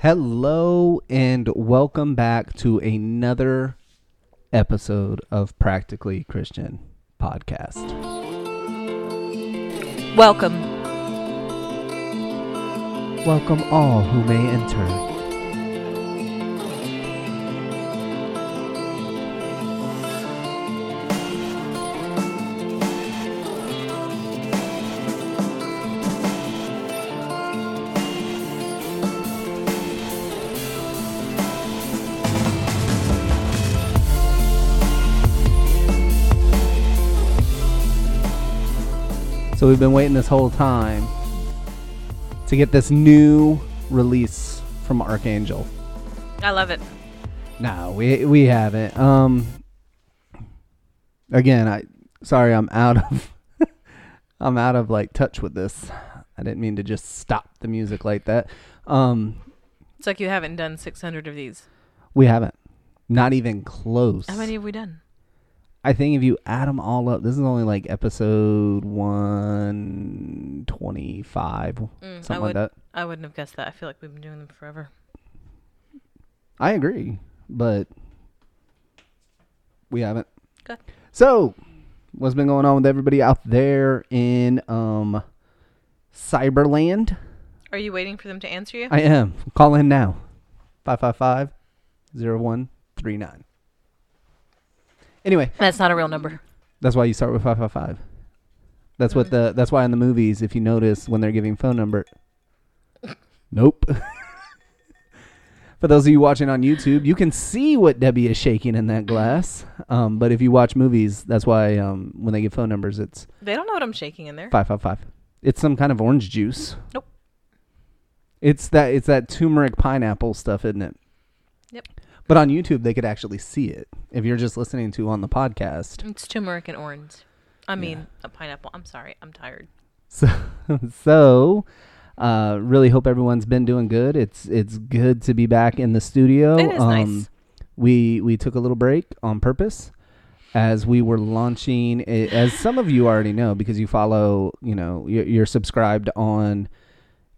Hello and welcome back to another episode of Practically Christian Podcast. Welcome. Welcome all who may enter. So we've been waiting this whole time to get this new release from Archangel. I love it. No, we we haven't. Um again, I sorry I'm out of I'm out of like touch with this. I didn't mean to just stop the music like that. Um It's like you haven't done 600 of these. we haven't. Not even close. How many have we done? I think if you add them all up, this is only like episode 125, Mm, something I like would. that. I wouldn't have guessed that. I feel like we've been doing them forever. I agree, but we haven't. Okay. So, what's been going on with everybody out there in um Cyberland? Are you waiting for them to answer you? I am. Call in now. 555-0139. Anyway, That's not a real number. that's why you start with 555. That's what the that's why in the movies if you notice when they're giving phone number Nope. For those of you watching on YouTube, you can see what Debbie is shaking in that glass. Um, but if you watch movies, that's why um, when they give phone numbers, it's They don't know what I'm shaking in there. five five five. It's some kind of orange juice. Nope. It's that it's that turmeric pineapple stuff, isn't it? But on YouTube, they could actually see it. If you're just listening to on the podcast, It's turmeric and orange. I mean, a pineapple. I'm sorry. I'm tired. So, so uh, really hope everyone's been doing good. It's it's good to be back in the studio. It is um, nice. We we took a little break on purpose as we were launching. a- As some of you already know, because you follow, you know, you're, you're subscribed on,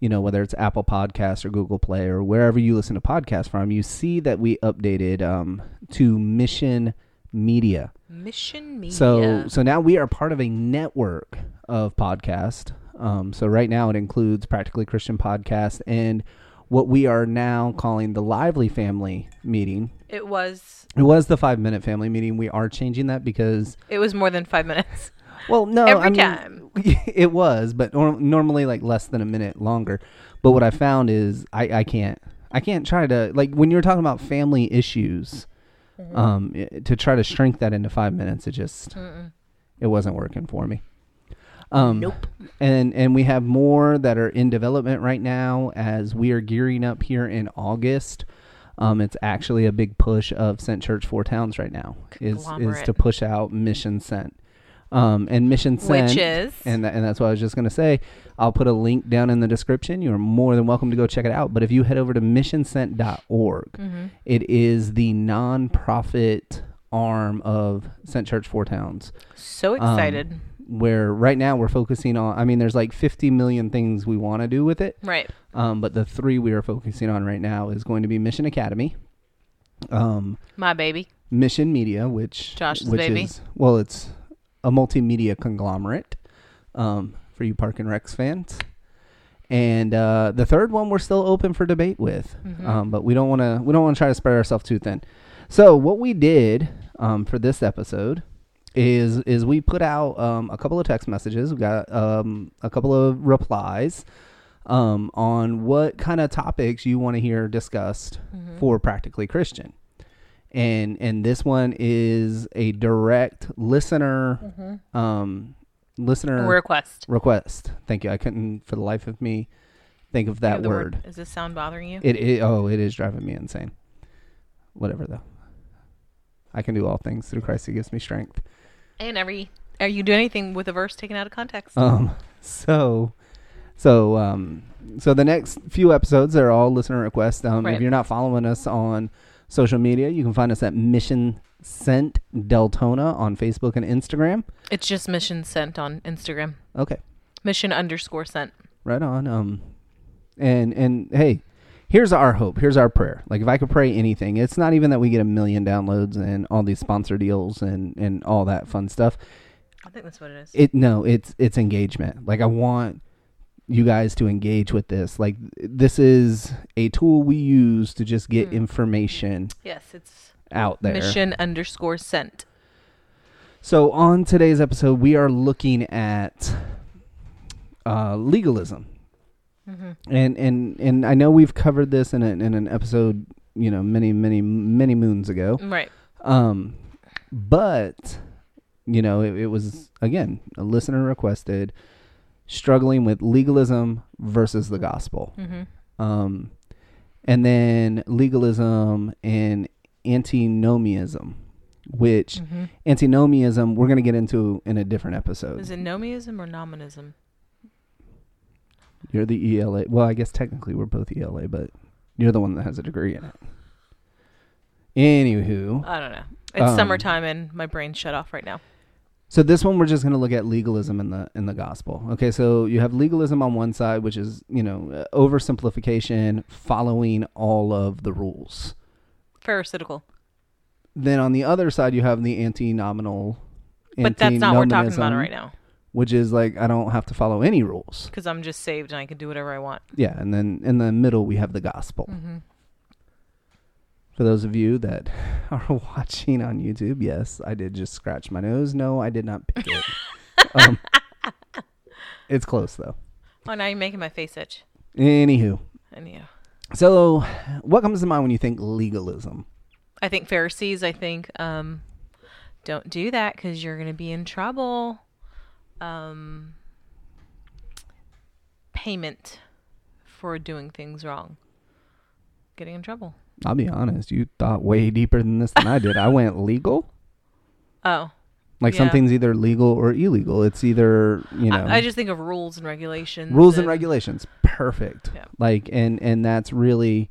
you know, whether it's Apple Podcasts or Google Play or wherever you listen to podcasts from. You see that we updated um, to Mission Media. Mission Media. So so now we are part of a network of podcast. Um, so right now it includes Practically Christian Podcast and what we are now calling the Lively Family Meeting. it was. It was the five minute family meeting. We are changing that because It was more than five minutes. Well no Every I mean, time. it was but nor- normally like less than a minute longer. But what I found is I, I can't I can't try to like when you're talking about family issues. Mm-hmm. Um, to try to shrink that into five minutes, it just Mm-mm. it wasn't working for me. Um, Nope. And and we have more that are in development right now as we are gearing up here in August. Um, it's actually a big push of Sent Church Four Towns right now is is to push out Mission Sent. Um, and Mission Sent, Which is. and tha- and that's what I was just gonna say. I'll put a link down in the description. You're more than welcome to go check it out. But if you head over to missionsent.org, hmm it is the nonprofit arm of Sent Church Four Towns So excited. where right now we're focusing on i mean there's like 50 million things we want to do with it right. um, but the three we are focusing on right now is going to be mission academy um, My baby. mission media which Josh's which baby. is well it's a multimedia conglomerate um, for you Parks and Rec fans and uh, the third one we're still open for debate with Mhm. um, but we don't want to we don't want to try to spread ourselves too thin so what we did um, for this episode is is we put out um, a couple of text messages. We got um, a couple of replies um, on what kind of topics you want to hear discussed Mhm. for practically Christian. And and this one is a direct listener Mhm. um, listener Request. request. Thank you. I couldn't for the life of me think of that the word. Is this sound bothering you? It, it oh, it is driving me insane. Whatever though. I can do all things through Christ who gives me strength. and every. Are you doing anything with a verse taken out of context? Um so so um so the next few episodes are all listener requests. Um if you're not following us on social media, you can find us at Mission Sent Deltona on Facebook and Instagram. It's just mission sent on Instagram. Okay. Mission underscore sent. Right on. Um and and hey, here's our hope. Here's our prayer. Like if I could pray anything, it's not even that we get a million downloads and all these sponsor deals and and all that fun stuff. I think that's what it is. It no, it's it's engagement. Like I want you guys to engage with this. Like this is a tool we use to just get Hmm. information yes, it's out there. mission underscore sent. So on today's episode, we are looking at uh, legalism, hmm and and and I know we've covered this in a, in an episode, you know, many many many moons ago. Right. Um, but you know, it, it was again a listener requested struggling with legalism versus the gospel. hmm Um, and then legalism and antinomianism, which hmm antinomianism we're going to get into in a different episode. Is it nomism or nominalism? You're the ELA. Well, I guess technically we're both ELA, but you're the one that has a degree in it. Anywho, I don't know. It's Um, summertime and my brain's shut off right now. So this one we're just going to look at legalism in the in the gospel. Okay, so you have legalism on one side, which is you know uh, oversimplification, following all of the rules. Pharisaical. Then on the other side, you have the anti-nominal. But that's not what we're talking about right now. Which is like I don't have to follow any rules. Because I'm just saved and I can do whatever I want. Yeah, and then in the middle we have the gospel. hmm For those of you that are watching on YouTube, yes, I did just scratch my nose. No, I did not pick it. um, it's close though. Oh, now you're making my face itch. Anywho, yeah. so what comes to mind when you think legalism? I think Pharisees, I think, um, don't do that because you're going to be in trouble. Um, payment for doing things wrong. Getting in trouble. I'll be honest, you thought way deeper than this than I did. I went legal. Oh, Like Yeah. something's either legal or illegal. It's either you know I, I just think of rules and regulations. rules and regulations. Perfect. Yeah. Like and and that's really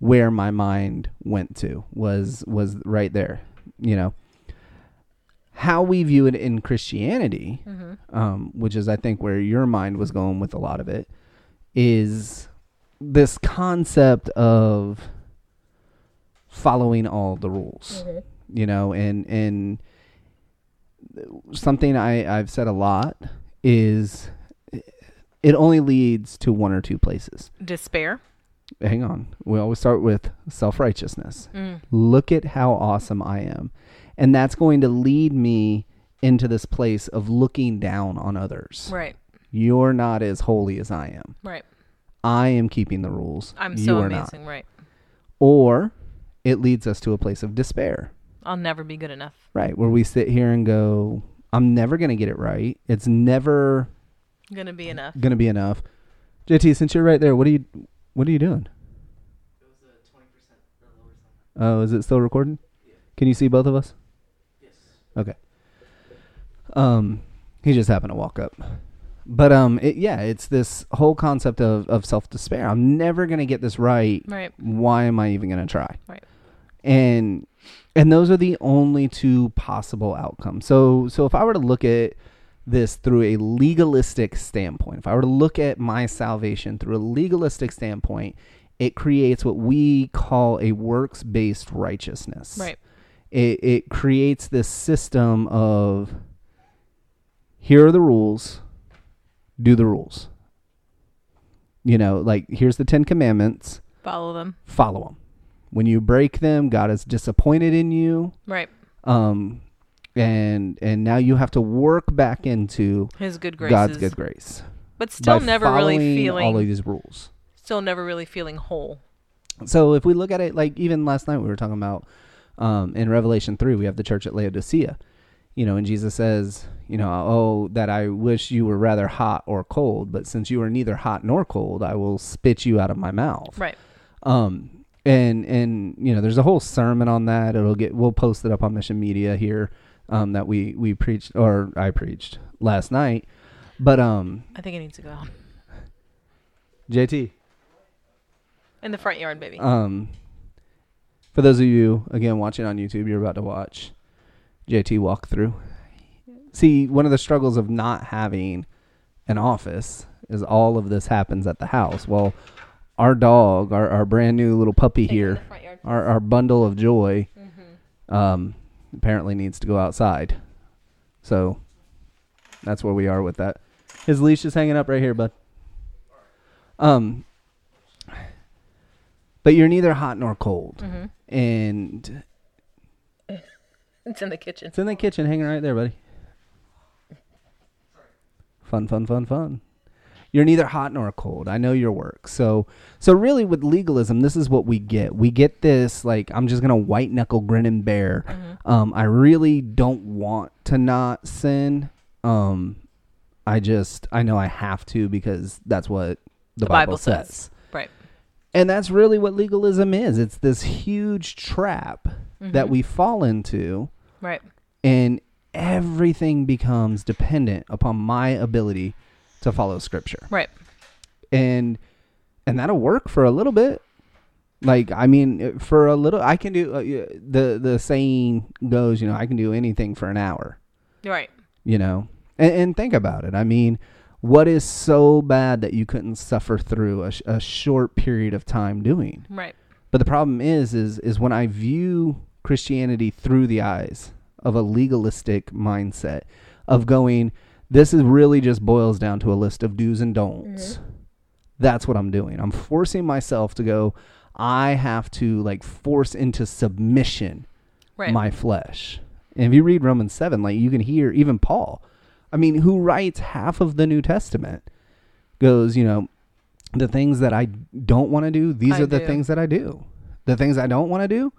where my mind went to was was right there. You know how we view it in Christianity, hmm um, which is I think where your mind was going with a lot of it, is this concept of following all the rules. You know, and and something I I've said a lot is it only leads to one or two places. Despair. Hang on. We always start with self righteousness. Mm. Look at how awesome I am. And that's going to lead me into this place of looking down on others. Right. You're not as holy as I am. Right. I am keeping the rules. I'm you so are not. amazing. Right. Or it leads us to a place of despair. I'll never be good enough. Right. Where we sit here and go, I'm never going to get it right. It's never Gonna be enough. going to be enough. JT, since you're right there, what are you what are you doing? Oh, is it still recording? Can you see both of us? Yes. Okay. Um, he just happened to walk up. But um, it, yeah, it's this whole concept of of self despair. I'm never gonna get this right. Right. Why am I even gonna try? Right. And and those are the only two possible outcomes. So so if I were to look at this through a legalistic standpoint, if I were to look at my salvation through a legalistic standpoint, it creates what we call a works based righteousness Right. it, it creates this system of here are the rules do the rules you know like here's the 10 commandments Follow them. follow them when you break them god is disappointed in you Right. um and and now you have to work back into His good grace. god's good grace But still by never really feeling. all of these rules still never really feeling whole. So if we look at it like even last night we were talking about um, in Revelation three we have the church at Laodicea, you know, and Jesus says, you know, oh that I wish you were rather hot or cold, but since you are neither hot nor cold, I will spit you out of my mouth. Right. Um, and and you know, there's a whole sermon on that. It'll get we'll post it up on Mission Media here um, that we we preached or I preached last night. But um, I think it needs to go out. JT, In the front yard, baby. Um, for those of you again watching on YouTube, you're about to watch JT walk through. See, one of the struggles of not having an office is all of this happens at the house. Well, our dog, our, our brand new little puppy here, our, our bundle of joy, um, apparently needs to go outside. So that's where we are with that. His leash is hanging up right here, bud. Um, but you're neither hot nor cold, Mm-hmm. and It's in the kitchen. it's in the kitchen, hanging right there, buddy. Fun, fun, fun, fun. You're neither hot nor cold. I know your work. So, so really, with legalism, this is what we get. We get this like I'm just gonna white knuckle grin and bear. Um, I really don't want to not sin. Um, I just I know I have to because that's what the, The Bible, Bible says. says. Right. And that's really what legalism is. It's this huge trap that we fall into Right. and everything becomes dependent upon my ability to follow scripture Right. and and that'll work for a little bit like i mean for a little i can do uh, the the saying goes you know i can do anything for an hour Right. you know and, and think about it i mean what is so bad that you couldn't suffer through a, a short period of time doing Right. but the problem is, is, is when I view Christianity through the eyes of a legalistic mindset of going, this is really just boils down to a list of do's and don'ts. Mm-hmm. That's what I'm doing. I'm forcing myself to go. I have to like force into submission Right. my flesh. And if you read Romans 7, like you can hear even Paul, I mean, who writes half of the New Testament, goes, you know, the things that I don't want to do, these I are the do. things that I do. The things I don't want to do,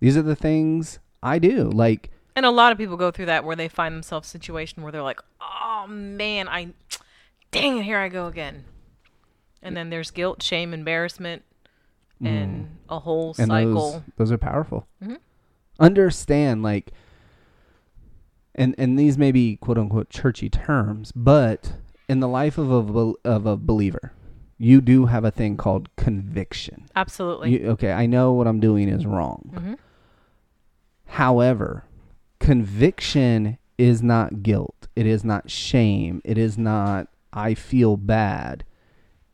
these are the things I do. Like, And a lot of people go through that where they find themselves a situation where they're like, "Oh man, I dang it, here I go again." And then there's guilt, shame, embarrassment, and a whole Mm. and cycle. those those are powerful. Mhm. Understand, like, and and these may be quote unquote churchy terms, but in the life of a of a believer, you do have a thing called conviction. Absolutely. You, okay, I know what I'm doing is wrong. Mhm. However, conviction is not guilt. It is not shame. It is not I feel bad.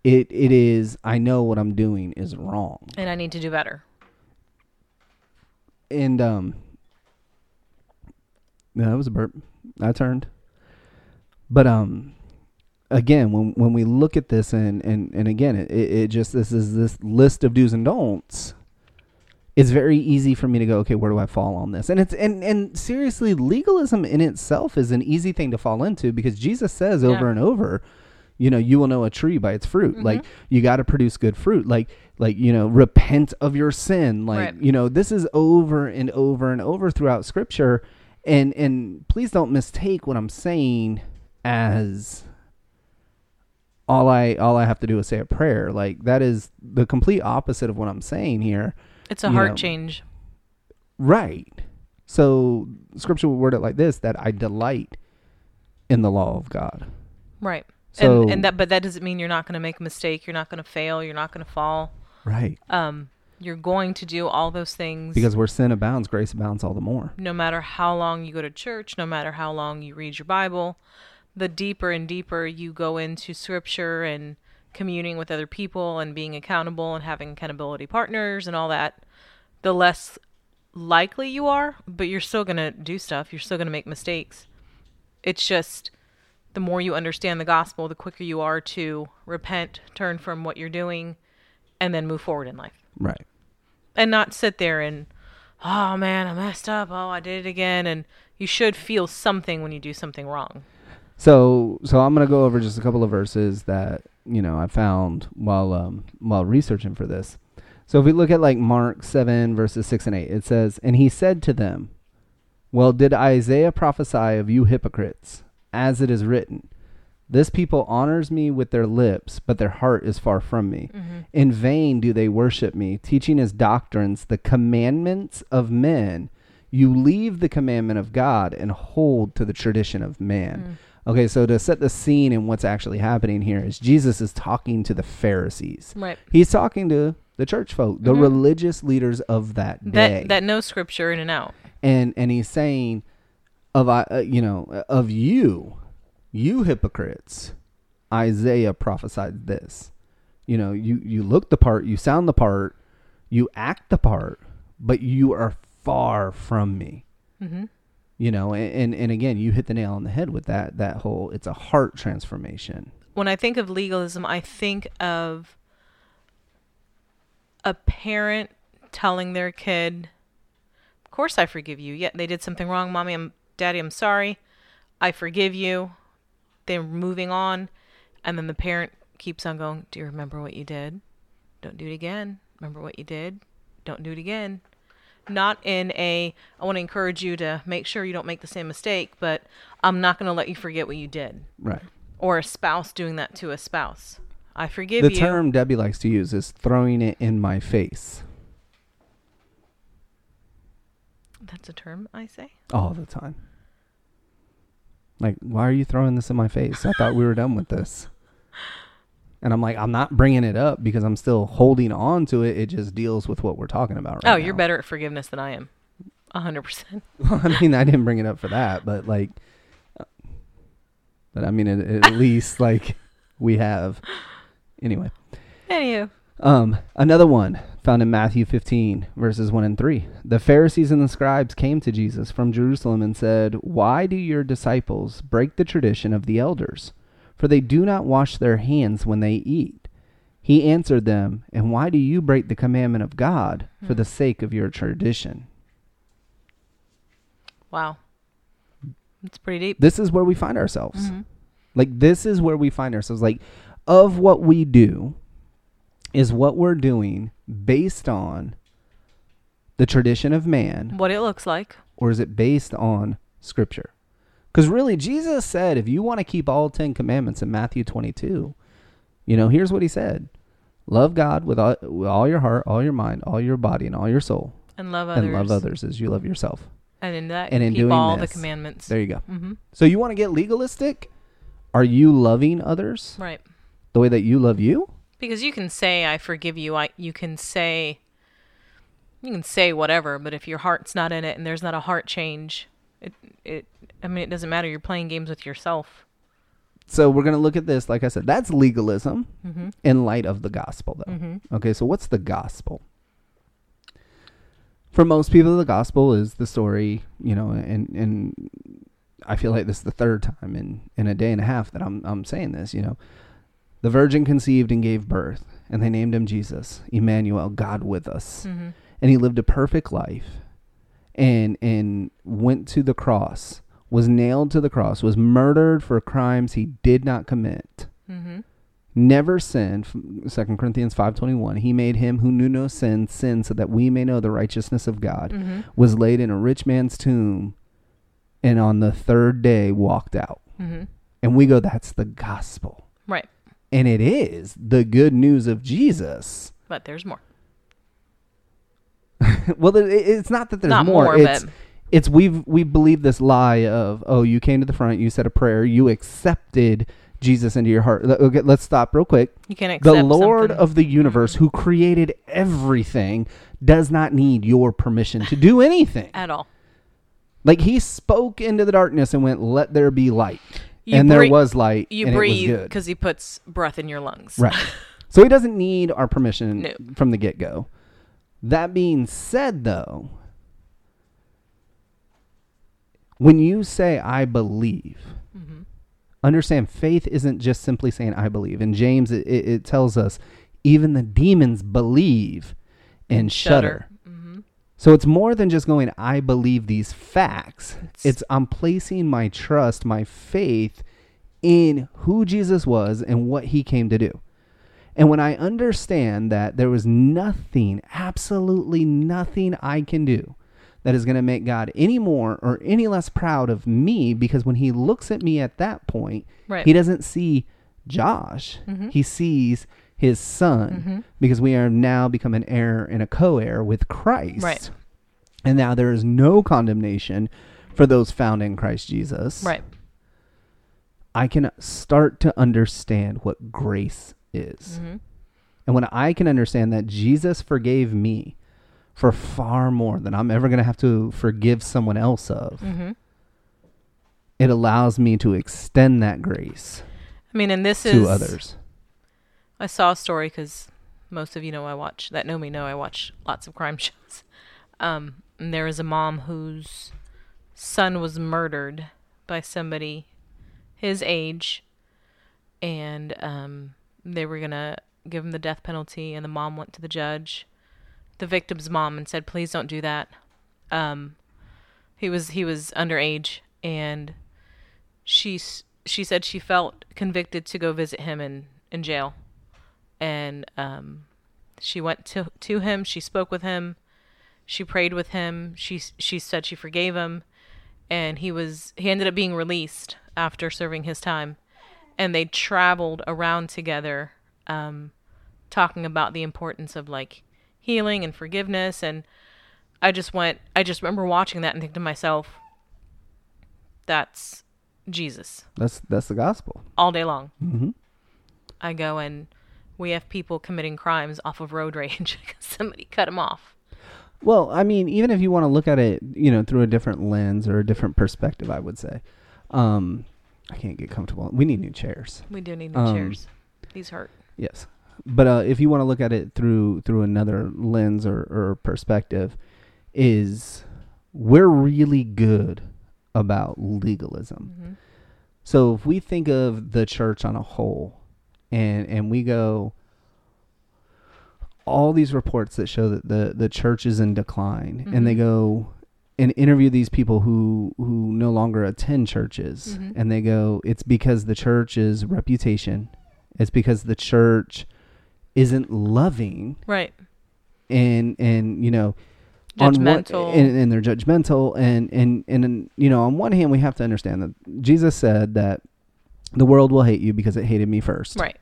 It it is I know what I'm doing is wrong. and I need to do better. And um No, that was a burp. I turned. But um again, when when we look at this and and and again, it it just this is this list of do's and don'ts. It's very easy for me to go, okay, where do I fall on this? And it's and and seriously, legalism in itself is an easy thing to fall into because Jesus says over Yeah. and over, you know, you will know a tree by its fruit. Mm-hmm. Like you got to produce good fruit. Like like you know, repent of your sin. Like Right. you know, this is over and over and over throughout Scripture. And and please don't mistake what I'm saying as all I all I have to do is say a prayer. Like that is the complete opposite of what I'm saying here. It's a heart know, change. Right. So scripture will word it like this that I delight in the law of God. Right. So and, and that but that doesn't mean you're not going to make a mistake, you're not going to fail, you're not going to fall. right. Um you're going to do all those things Because where sin abounds, grace abounds all the more. no matter how long you go to church, no matter how long you read your Bible, the deeper and deeper you go into scripture and communing with other people and being accountable and having accountability partners and all that, the less likely you are, but you're still going to do stuff. You're still going to make mistakes. It's just the more you understand the gospel, the quicker you are to repent, turn from what you're doing, and then move forward in life Right. and not sit there and oh man i messed up oh i did it again and you should feel something when you do something wrong So so I'm gonna go over just a couple of verses that you know I found while um while researching for this. So if we look at like Mark seven verses six and eight, it says, "And he said to them, Well, did Isaiah prophesy of you hypocrites, as it is written, This people honors me with their lips, but their heart is far from me. In vain do they worship me, teaching as doctrines the commandments of men. You leave the commandment of God and hold to the tradition of man." Okay, so to set the scene and what's actually happening here is Jesus is talking to the Pharisees. right He's talking to the church folk, the religious leaders of that day, that that know scripture in and out and and he's saying, of I, uh, you know, of you, you hypocrites, Isaiah prophesied this. You know, you you look the part, you sound the part, you act the part, but you are far from me. Mm-hmm. You know, and, and again, you hit the nail on the head with that that whole it's a heart transformation. When I think of legalism, I think of a parent telling their kid, "Of course I forgive you. Yeah, they did something wrong, mommy. I'm daddy. I'm sorry. I forgive you." They're moving on, and then the parent keeps on going. Do you remember what you did? Don't do it again. Remember what you did? Don't do it again. Not in a, I want to encourage you to make sure you don't make the same mistake, but I'm not going to let you forget what you did. Right. Or a spouse doing that to a spouse. I forgive The you. The term Debbie likes to use is throwing it in my face That's a term I say. all the time. Like, why are you throwing this in my face? I thought we were done with this. And I'm like, I'm not bringing it up because I'm still holding on to it. It just deals with what we're talking about right oh, you're now. better at forgiveness than I am. A hundred percent. I mean, I didn't bring it up for that, but like, but I mean, at, at least like we have. Anyway, Anywho, um, another one found in Matthew 15 verses 1 and 3. The Pharisees and the scribes came to Jesus from Jerusalem and said, "Why do your disciples break the tradition of the elders? For they do not wash their hands when they eat." He answered them, "And why do you break the commandment of God for the sake of your tradition?" wow, it's pretty deep. This is where we find ourselves. Mhm. Like this is where we find ourselves. Like of what we do is what we're doing based on the tradition of man What it looks like. or is it based on scripture? Because really, Jesus said, if you want to keep all 10 commandments in Matthew 22, you know, here's what he said Love God with all, with all your heart, all your mind, all your body, and all your soul, And love others. and love others as you love yourself. And in that, And in keep doing all the commandments. There you go. Mm-hmm. So you want to get legalistic? Are you loving others Right. the way that you love you? Because you can say I forgive you. I you can say you can say whatever, but if your heart's not in it and there's not a heart change, it it I mean it doesn't matter. You're playing games with yourself. So we're going to look at this. Like I said, that's legalism Mm-hmm. in light of the gospel, though. Mm-hmm. Okay, so what's the gospel? For most people, the gospel is the story, you know, and and I feel like this is the third time in in a day and a half that I'm I'm saying this. You know, the virgin conceived and gave birth, and they named him Jesus, Emmanuel, God with us, Mm-hmm. and he lived a perfect life, and and went to the cross, was nailed to the cross, was murdered for crimes he did not commit Mm-hmm. never sinned Second corinthians 5.21 he made him who knew no sin sin so that we may know the righteousness of god Mm-hmm. was laid in a rich man's tomb and on the third day walked out Mm-hmm. and we go that's the gospel Right. and it is the good news of jesus But there's more. well it- it's not that there's Not more, more, it's but it's we've we believe this lie of oh you came to the front you said a prayer you accepted jesus into your heart okay, let's stop real quick you can accept the Lord something. of the universe mm-hmm. who created everything does not need your permission to do anything. at all. like he spoke into the darkness and went, "Let there be light." You and there was light You and breathe it was good. because he puts breath in your lungs. Right. so he doesn't need our permission No. from the get-go. That being said though, when you say I believe, Mm-hmm. understand faith isn't just simply saying I believe. In James, it, it, it tells us even the demons believe and shudder. Mm-hmm. So it's more than just going, I believe these facts. It's- It's I'm placing my trust, my faith in who Jesus was and what he came to do. And when I understand that there was nothing, absolutely nothing I can do that is going to make God any more or any less proud of me, because when he looks at me at that point, Right. he doesn't see Josh, Mhm. he sees his son, Mhm. because we are now become an heir and a co heir with Christ. Right. And now there is no condemnation for those found in Christ Jesus. Right. I can start to understand what grace is. Mm-hmm. And when I can understand that Jesus forgave me for far more than I'm ever going to have to forgive someone else of, Mm-hmm. it allows me to extend that grace I mean, and this to is others. I saw a story because most of you know I watch that know me know I watch lots of crime shows. Um, and there is a mom whose son was murdered by somebody his age, and um, they were gonna give him the death penalty, and the mom went to the judge, the victim's mom, and said, "Please don't do that." Um, he was he was underage, and she she said she felt convicted to go visit him in in jail, and um, she went to to him. She spoke with him. She prayed with him. She she said she forgave him, and he was he ended up being released after serving his time, and they traveled around together, um, talking about the importance of like healing and forgiveness. And I just went. I just remember watching that and thinking to myself, "That's Jesus That's that's the gospel. all day long." Mm-hmm. I go and we have people committing crimes off of road rage because somebody cut them off. Well, I mean, even if you want to look at it, you know, through a different lens or a different perspective, I would say. Um, I can't get comfortable. We need new chairs. We do need new Um, chairs. These hurt. Yes, but uh, if you want to look at it through through another lens or, or perspective, is we're really good about legalism. hmm So if we think of the church on a whole, and and we go, all these reports that show that the the church is in decline, and they Mhm. go and interview these people who who no longer attend churches, Mhm. and they go, it's because the church's reputation, it's because the church isn't loving, Right. and and you know on one, Judgmental. and, and they're judgmental and and and you know on one hand we have to understand that jesus said that the world will hate you because it hated me first right.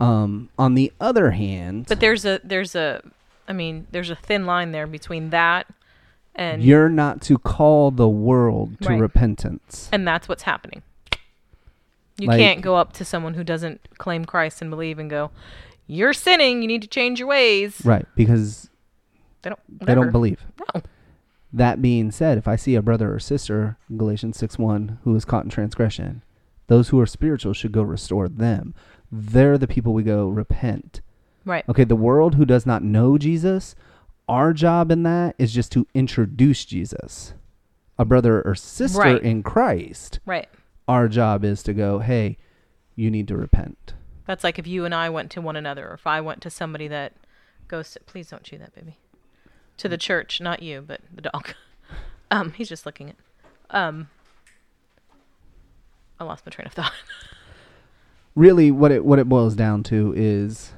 um on the other hand But there's a there's a I mean there's a thin line there between that and you're not to call the world to Right. repentance and that's what's happening. You Like- can't go up to someone who doesn't claim Christ and believe and go, "You're sinning. You need to change your ways." right because They don't. they don't believe No. that being said if i see a brother or sister galatians 6 1 who is caught in transgression those who are spiritual should go restore them they're the people we go repent Right. Okay, the world who does not know Jesus, our job in that is just to introduce Jesus. A brother or sister Right. in Christ, Right. our job is to go, hey, you need to repent. That's like if you and I went to one another, or if I went to somebody that goes, to, please don't chew that, baby, to the church, not you, but the dog. Um, he's just looking at. Um, I lost my train of thought. Really, what it what it boils down to is,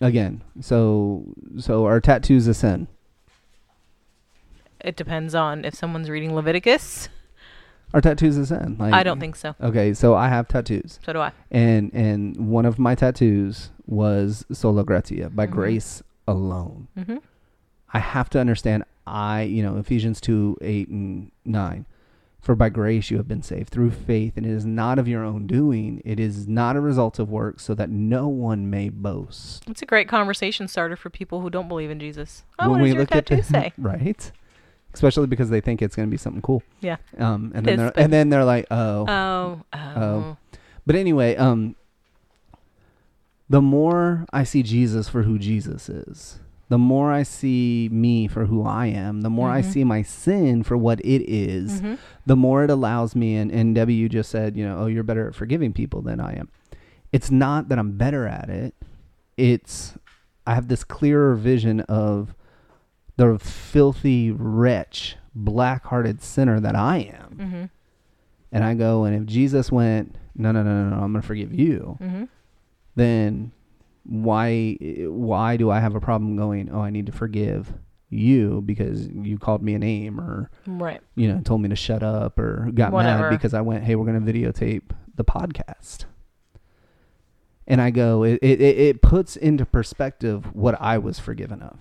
again, so so our tattoos a sin. It depends on if someone's reading Leviticus. Our tattoos a sin. Like, I don't think so. Okay, so I have tattoos, So do I. and and one of my tattoos was sola gratia by Mhm. grace alone. hmm I have to understand I, you know, Ephesians 2, 8 and 9. For by grace you have been saved through faith, and it is not of your own doing. It is not a result of work, so that no one may boast. It's a great conversation starter for people who don't believe in Jesus. Oh, When what we does your look at tattoo the- say? right? Especially because they think it's going to be something cool. Yeah. Um, and then they're, and then they're like, oh. Oh, oh. But anyway, um, the more I see Jesus for who Jesus is, the more I see me for who I am, the more I Mhm. see my sin for what it is, Mhm. the more it allows me. And, and Debbie, you just said, you know, oh, you're better at forgiving people than I am. It's not that I'm better at it. It's I have this clearer vision of the filthy wretch, black-hearted sinner that I am. Mhm. And I go, and if Jesus went, no, no, no, no, no, I'm going to forgive you, Mhm. then why why do I have a problem going, oh, I need to forgive you because you called me a name or Right. you know told me to shut up or got Whatever. mad because I went, hey, we're going to videotape the podcast. And I go, it it it puts into perspective what I was forgiven of.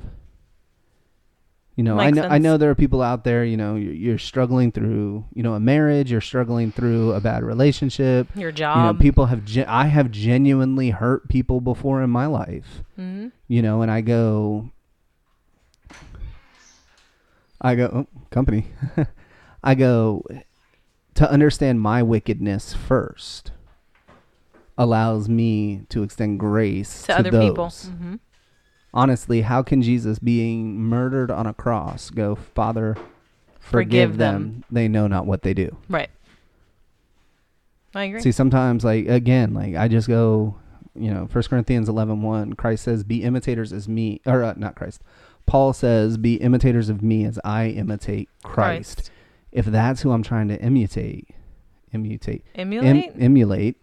You know, I Makes know I know there are people out there. You know, you're, you're struggling through, you know, a marriage. You're struggling through a bad relationship. Your job. you know, people have. Gen- I have genuinely hurt people before in my life. Mhm. You know, and I go. I go oh, company. I go to understand my wickedness first. allows me to extend grace to, to, other those. people. hmm Honestly, how can Jesus being murdered on a cross go, Father, forgive, Forgive them. them. They know not what they do. Right. I agree. See, sometimes, like, again, like, I just go, you know, First Corinthians 11 1, Christ says, be imitators as me, or uh, not Christ. Paul says, be imitators of me as I imitate Christ. If that's who I'm trying to imitate, imitate, em- Emulate. emulate,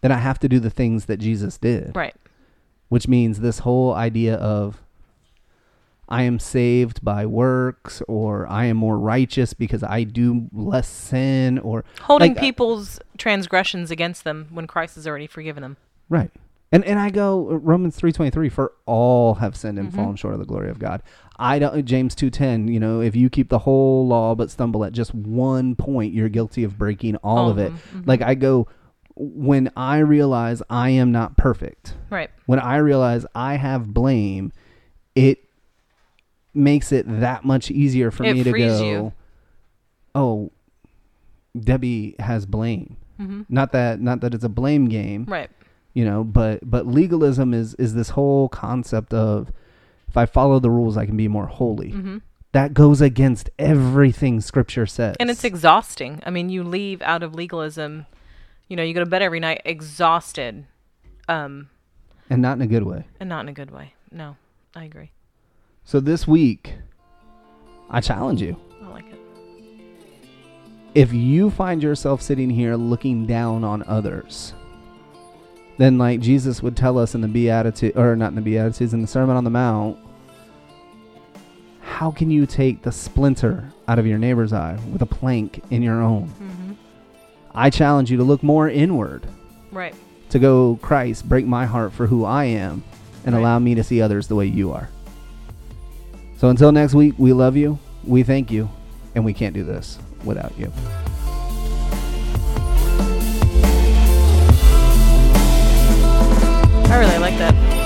then I have to do the things that Jesus did. right. Which means this whole idea of I am saved by works or I am more righteous because I do less sin or Holding like, uh, people's transgressions against them when Christ has already forgiven them. right. And and I go uh, Romans 3:23 for all have sinned and Mhm. fallen short of the glory of God. I don't James 2:10, you know, if you keep the whole law but stumble at just one point, you're guilty of breaking all, of it. Mhm. Like I go when I realize I am not perfect. right. when I realize I have blame, it makes it that much easier for It me to go, you. oh, Debbie has blame. hmm Not that not that it's a blame game, Right. you know, but but legalism is is this whole concept of if I follow the rules, I can be more holy. hmm That goes against everything Scripture says, And it's exhausting. I mean, you leave out of legalism. You know, you go to bed every night exhausted, um, and not in a good way. and not in a good way. No, I agree. So this week, I challenge you. I like it. if you find yourself sitting here looking down on others, then like Jesus would tell us in the Beatitude, or not in the Beatitudes, in the Sermon on the Mount, how can you take the splinter out of your neighbor's eye with a plank in your own? hmm I challenge you to look more inward, Right. to go, Christ, break my heart for who I am, and Right. allow me to see others the way you are. So until next week, we love you, we thank you, and we can't do this without you. I really like that.